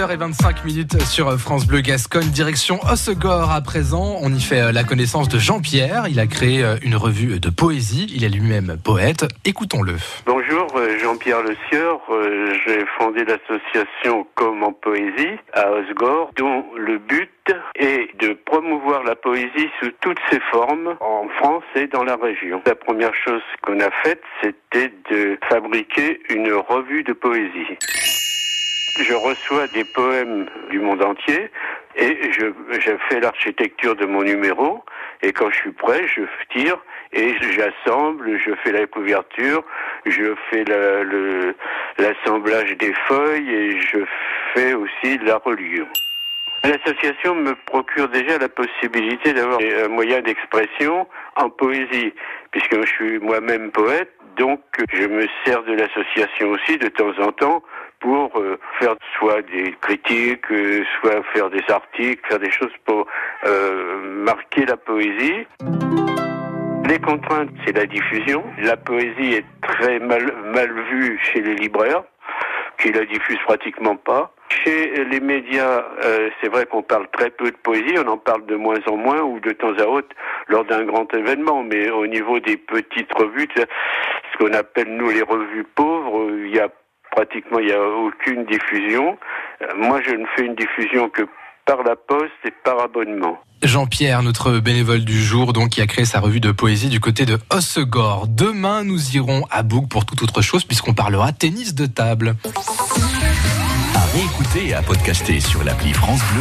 8h25 minutes sur France Bleu Gascogne, direction Hossegor à présent. On y fait euh, la connaissance de Jean-Pierre. Il a créé euh, une revue de poésie. Il est lui-même poète. Écoutons-le. Bonjour, Jean-Pierre Le Sieur. J'ai fondé l'association Comme en Poésie à Hossegor, dont le but est de promouvoir la poésie sous toutes ses formes en France et dans la région. La première chose qu'on a faite, c'était de fabriquer une revue de poésie. Je reçois des poèmes du monde entier et je, je fais l'architecture de mon numéro et quand je suis prêt, je tire et j'assemble, je fais la couverture, je fais l'assemblage des feuilles et je fais aussi la reliure. L'association me procure déjà la possibilité d'avoir un moyen d'expression en poésie, puisque je suis moi-même poète, donc je me sers de l'association aussi de temps en temps pour euh, faire soit des critiques, euh, soit faire des articles, faire des choses pour euh, marquer la poésie. Les contraintes, c'est la diffusion. La poésie est très mal, mal vue chez les libraires, qui la diffusent pratiquement pas. Chez les médias, c'est vrai qu'on parle très peu de poésie, on en parle de moins en moins ou de temps à autre lors d'un grand événement, mais au niveau des petites revues, ce qu'on appelle nous les revues pauvres, il y a pratiquement il n'y a aucune diffusion. Euh, moi, je ne fais une diffusion que par la poste et par abonnement. Jean-Pierre, notre bénévole du jour, donc, qui a créé sa revue de poésie du côté de Hossegor. Demain, nous irons à Boug pour toute autre chose, puisqu'on parlera tennis de table. À réécouter et à podcaster sur l'appli France Bleu.